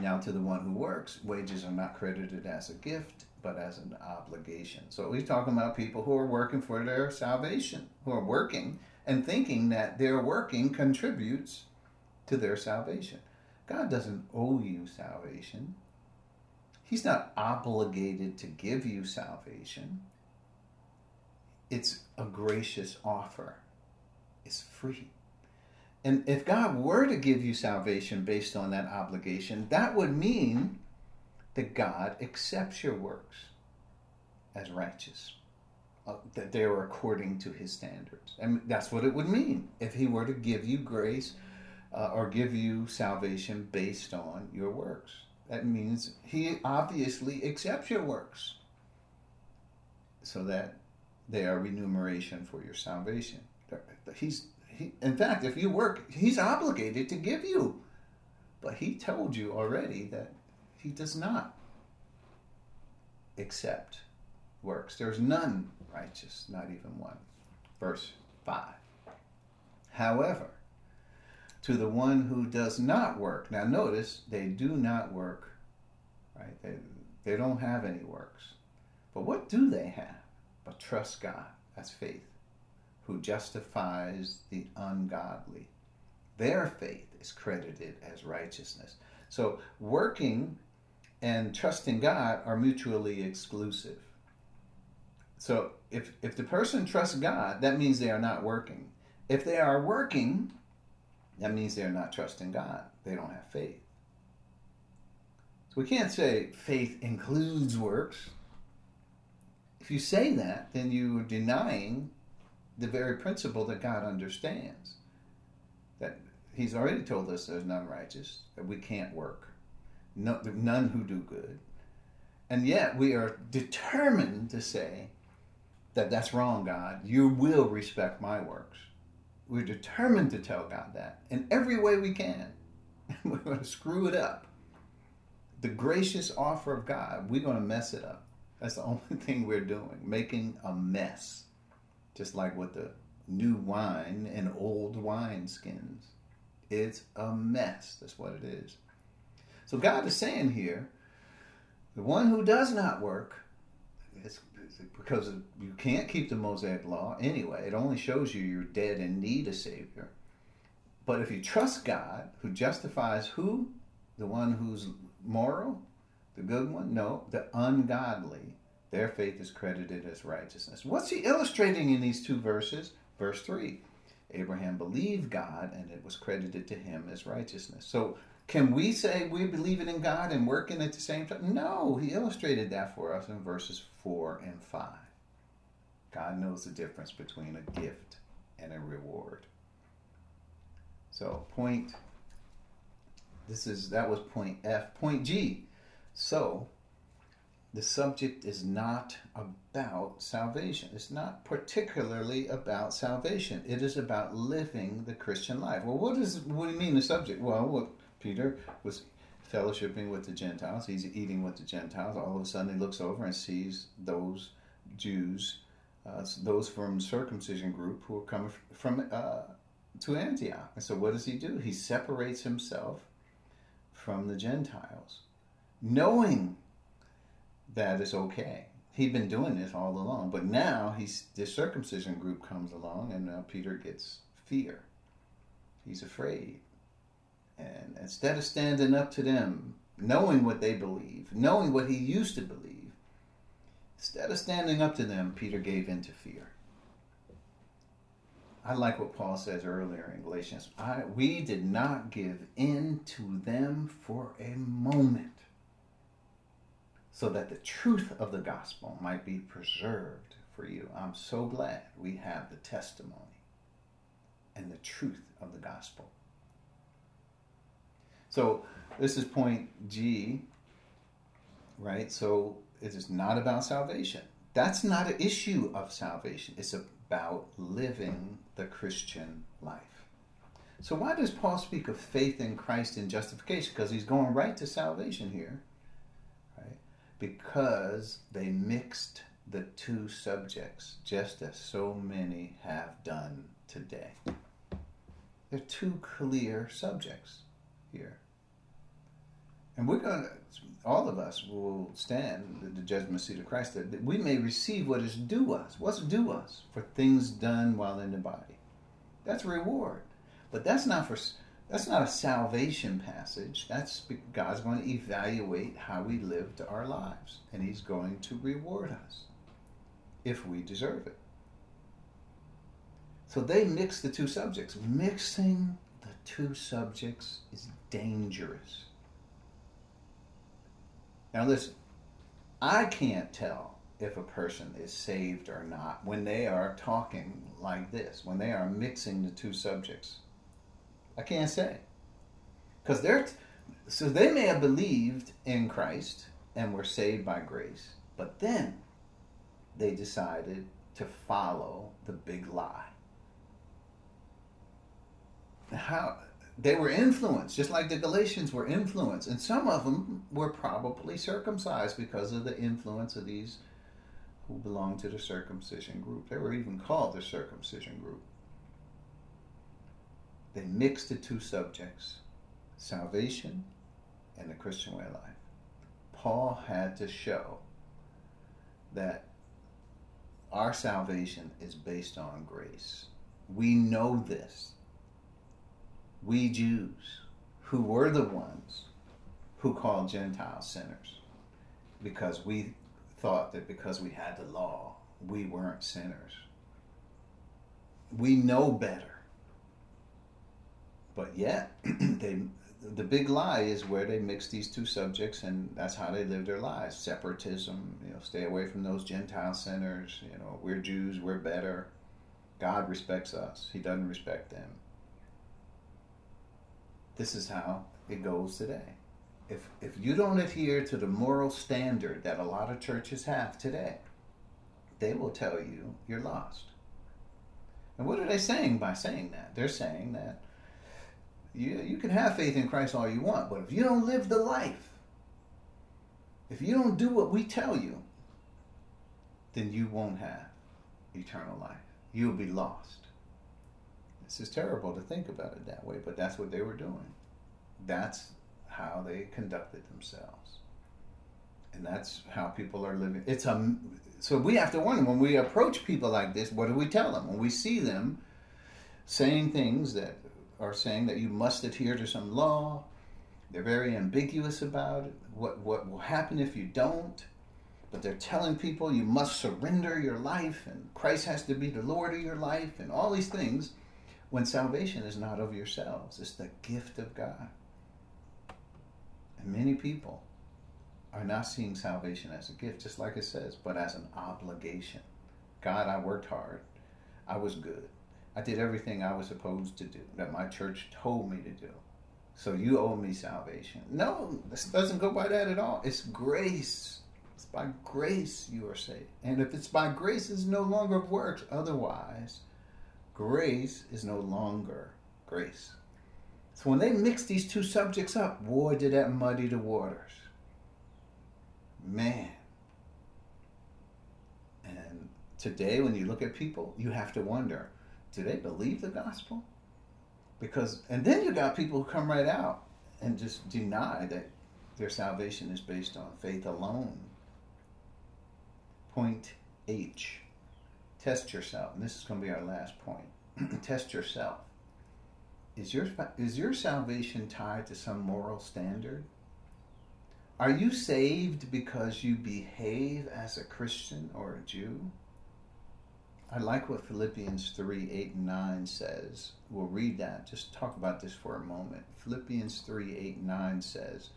Now to the one who works, wages are not credited as a gift, but as an obligation. So we're talking about people who are working for their salvation, who are working and thinking that their working contributes to their salvation. God doesn't owe you salvation. He's not obligated to give you salvation it's a gracious offer. It's free. And if God were to give you salvation based on that obligation, that would mean that God accepts your works as righteous, uh, that they are according to his standards. And that's what it would mean if he were to give you grace uh, or give you salvation based on your works. That means he obviously accepts your works so that they are remuneration for your salvation. He's he, in fact, if you work, he's obligated to give you. But he told you already that he does not accept works. There's none righteous, not even one. Verse 5. However, to the one who does not work, now notice they do not work, right? They, they don't have any works. But what do they have? But trust God. That's faith. Who justifies the ungodly. Their faith is credited as righteousness. So working and trusting God are mutually exclusive. So if, if the person trusts God, that means they are not working. If they are working, that means they're not trusting God. They don't have faith. So we can't say faith includes works. If you say that, then you are denying the very principle that God understands. That He's already told us there's none righteous, that we can't work, no, none who do good. And yet we are determined to say that that's wrong, God. You will respect my works. We're determined to tell God that in every way we can. we're going to screw it up. The gracious offer of God, we're going to mess it up. That's the only thing we're doing, making a mess. Just like with the new wine and old wine skins. It's a mess. That's what it is. So God is saying here, the one who does not work, it's, because you can't keep the Mosaic law anyway. It only shows you you're dead and need a Savior. But if you trust God, who justifies who? The one who's moral? The good one? No, the ungodly. Their faith is credited as righteousness. What's he illustrating in these two verses? Verse 3 Abraham believed God and it was credited to him as righteousness. So, can we say we believe in God and working at the same time? No, he illustrated that for us in verses 4 and 5. God knows the difference between a gift and a reward. So, point this is that was point F. Point G. So, the subject is not about salvation. It's not particularly about salvation. It is about living the Christian life. Well, what is what do you mean the subject? Well, what Peter was fellowshipping with the Gentiles. He's eating with the Gentiles. All of a sudden, he looks over and sees those Jews, uh, those from circumcision group who are coming from uh, to Antioch. And so, what does he do? He separates himself from the Gentiles, knowing that it's okay. He'd been doing this all along, but now he's this circumcision group comes along, and now Peter gets fear. He's afraid, and instead of standing up to them, knowing what they believe, knowing what he used to believe, instead of standing up to them, Peter gave in to fear. I like what Paul says earlier in Galatians. I, we did not give in to them for a moment so that the truth of the gospel might be preserved for you. I'm so glad we have the testimony and the truth of the gospel. So, this is point G, right? So, it is not about salvation. That's not an issue of salvation, it's about living the Christian life. So, why does Paul speak of faith in Christ in justification? Because he's going right to salvation here because they mixed the two subjects, just as so many have done today. There are two clear subjects here. And we're going to, all of us will stand at the judgment seat of Christ that we may receive what is due us. What's due us for things done while in the body? That's reward. But that's not for that's not a salvation passage. That's God's going to evaluate how we lived our lives, and He's going to reward us if we deserve it. So they mix the two subjects. Mixing the two subjects is dangerous. Now, listen, I can't tell if a person is saved or not when they are talking like this, when they are mixing the two subjects. I can't say. Because they're, so they may have believed in Christ and were saved by grace, but then they decided to follow the big lie. How they were influenced, just like the Galatians were influenced, and some of them were probably circumcised because of the influence of these who belonged to the circumcision group. They were even called the circumcision group. They mixed the two subjects salvation and the Christian way of life. Paul had to show that our salvation is based on grace. We know this. We Jews, who were the ones who called Gentiles sinners, because we thought that because we had the law, we weren't sinners. We know better. But yet, they the big lie is where they mix these two subjects, and that's how they live their lives. Separatism, you know, stay away from those Gentile sinners. You know, we're Jews, we're better. God respects us; He doesn't respect them. This is how it goes today. If if you don't adhere to the moral standard that a lot of churches have today, they will tell you you're lost. And what are they saying by saying that? They're saying that you, you can have faith in Christ all you want, but if you don't live the life, if you don't do what we tell you, then you won't have eternal life. You'll be lost. This is terrible to think about it that way, but that's what they were doing. That's how they conducted themselves. And that's how people are living. It's a so we have to wonder when we approach people like this, what do we tell them? When we see them saying things that are saying that you must adhere to some law. They're very ambiguous about what, what will happen if you don't. But they're telling people you must surrender your life and Christ has to be the Lord of your life and all these things when salvation is not of yourselves. It's the gift of God. And many people are not seeing salvation as a gift, just like it says, but as an obligation. God, I worked hard. I was good. I did everything I was supposed to do that my church told me to do. So you owe me salvation. No, this doesn't go by that at all. It's grace. It's by grace you are saved. And if it's by grace, it's no longer works. Otherwise, grace is no longer grace. So when they mix these two subjects up, boy, did that muddy the waters. Man. And today, when you look at people, you have to wonder do they believe the gospel? Because, and then you got people who come right out and just deny that their salvation is based on faith alone. Point H. Test yourself. And this is going to be our last point. Test yourself. Is your, is your salvation tied to some moral standard? Are you saved because you behave as a Christian or a Jew? I like what Philippians 3 8 and 9 says. We'll read that. Just talk about this for a moment. Philippians 3 8 and 9 says,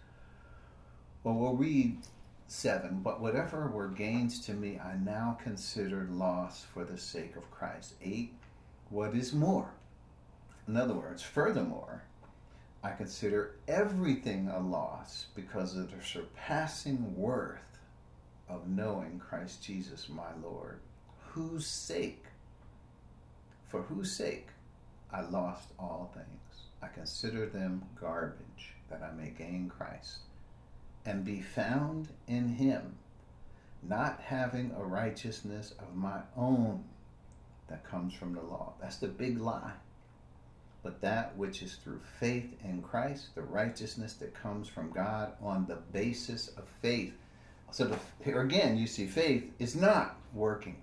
Well, we'll read 7. But whatever were gains to me, I now consider loss for the sake of Christ. 8. What is more? In other words, furthermore, I consider everything a loss because of the surpassing worth of knowing Christ Jesus my Lord, whose sake, for whose sake I lost all things. I consider them garbage that I may gain Christ and be found in him, not having a righteousness of my own that comes from the law. That's the big lie but that which is through faith in Christ, the righteousness that comes from God on the basis of faith. So the, here again, you see, faith is not working.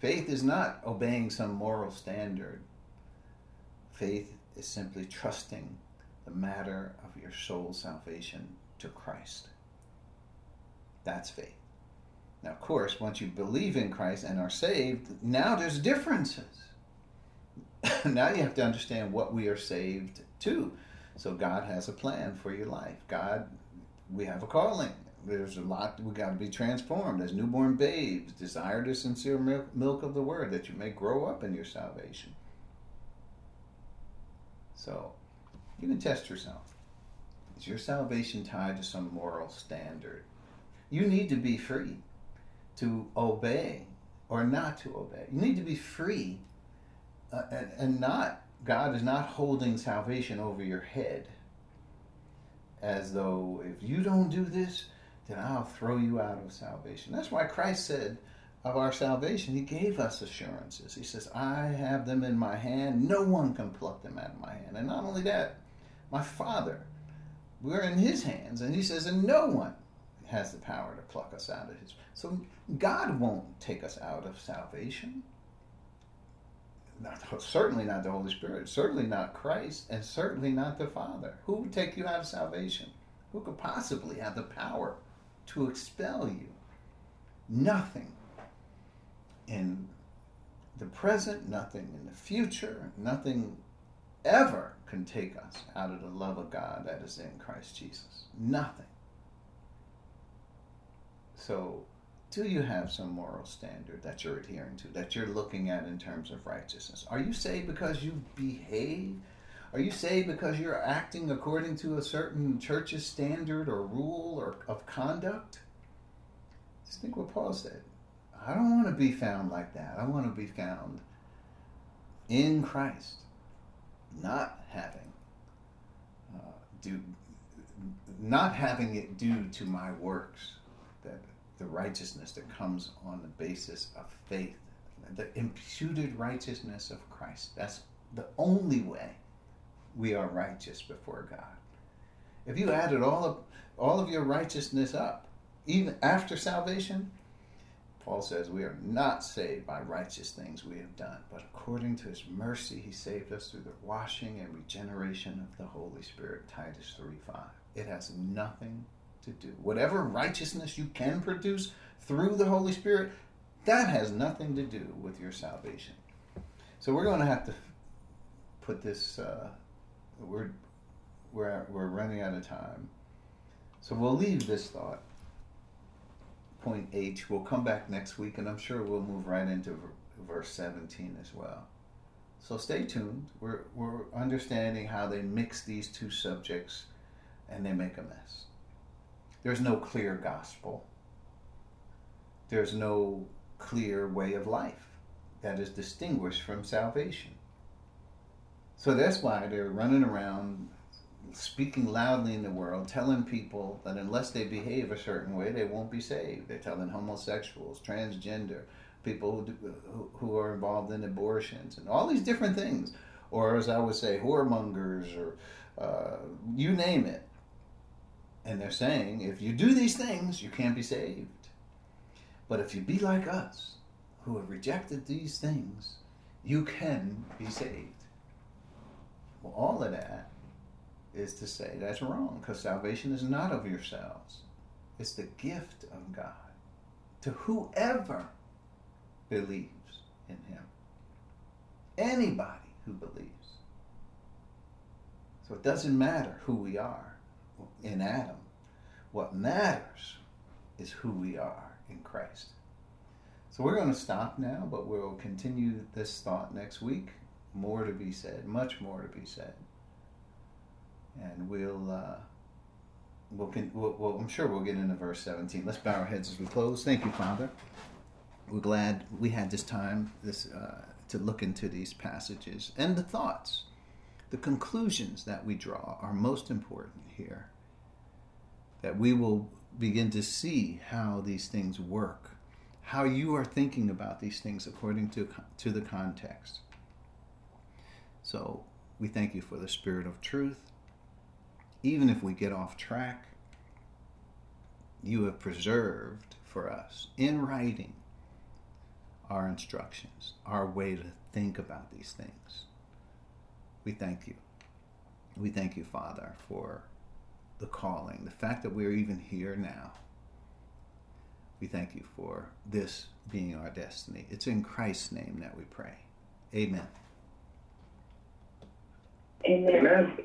Faith is not obeying some moral standard. Faith is simply trusting the matter of your soul's salvation to Christ. That's faith. Now, of course, once you believe in Christ and are saved, now there's differences now you have to understand what we are saved to. So God has a plan for your life. God, we have a calling. There's a lot we got to be transformed as newborn babes. Desire the sincere milk of the word that you may grow up in your salvation. So you can test yourself. Is your salvation tied to some moral standard? You need to be free to obey or not to obey. You need to be free uh, and, and not God is not holding salvation over your head as though if you don't do this, then I'll throw you out of salvation. That's why Christ said of our salvation, He gave us assurances. He says, I have them in my hand. No one can pluck them out of my hand. And not only that, my Father, we're in His hands. And He says, and no one has the power to pluck us out of His. So God won't take us out of salvation not, certainly not the Holy Spirit, certainly not Christ, and certainly not the Father. Who would take you out of salvation? Who could possibly have the power to expel you? Nothing in the present, nothing in the future, nothing ever can take us out of the love of God that is in Christ Jesus. Nothing. So do you have some moral standard that you're adhering to, that you're looking at in terms of righteousness? Are you saved because you behave? Are you saved because you're acting according to a certain church's standard or rule or of conduct? Just think what Paul said. I don't want to be found like that. I want to be found in Christ, not having uh, do, not having it due to my works that the righteousness that comes on the basis of faith, the imputed righteousness of Christ. That's the only way we are righteous before God. If you added all of all of your righteousness up, even after salvation, Paul says we are not saved by righteous things we have done, but according to his mercy, he saved us through the washing and regeneration of the Holy Spirit. Titus 3 5. It has nothing to do. Whatever righteousness you can produce through the Holy Spirit, that has nothing to do with your salvation. So we're going to have to put this. Uh, we're we're we're running out of time, so we'll leave this thought. Point H. We'll come back next week, and I'm sure we'll move right into verse 17 as well. So stay tuned. We're we're understanding how they mix these two subjects, and they make a mess. There's no clear gospel. there's no clear way of life that is distinguished from salvation. So that's why they're running around speaking loudly in the world, telling people that unless they behave a certain way, they won't be saved. They're telling homosexuals, transgender, people who, who are involved in abortions, and all these different things. Or, as I would say, whoremongers, or uh, you name it. And they're saying, if you do these things, you can't be saved. But if you be like us, who have rejected these things, you can be saved. Well, all of that is to say that's wrong because salvation is not of yourselves, it's the gift of God to whoever believes in Him. Anybody who believes. So it doesn't matter who we are in Adam. What matters is who we are in Christ. So we're going to stop now, but we'll continue this thought next week. More to be said, much more to be said. And we'll, uh, we'll, we'll, we'll, I'm sure we'll get into verse 17. Let's bow our heads as we close. Thank you, Father. We're glad we had this time this, uh, to look into these passages and the thoughts. The conclusions that we draw are most important here. That we will begin to see how these things work how you are thinking about these things according to, to the context. So we thank you for the spirit of truth. Even if we get off track, you have preserved for us in writing our instructions, our way to think about these things. We thank you. We thank you, Father, for the calling, the fact that we're even here now. We thank you for this being our destiny. It's in Christ's name that we pray. Amen. Amen.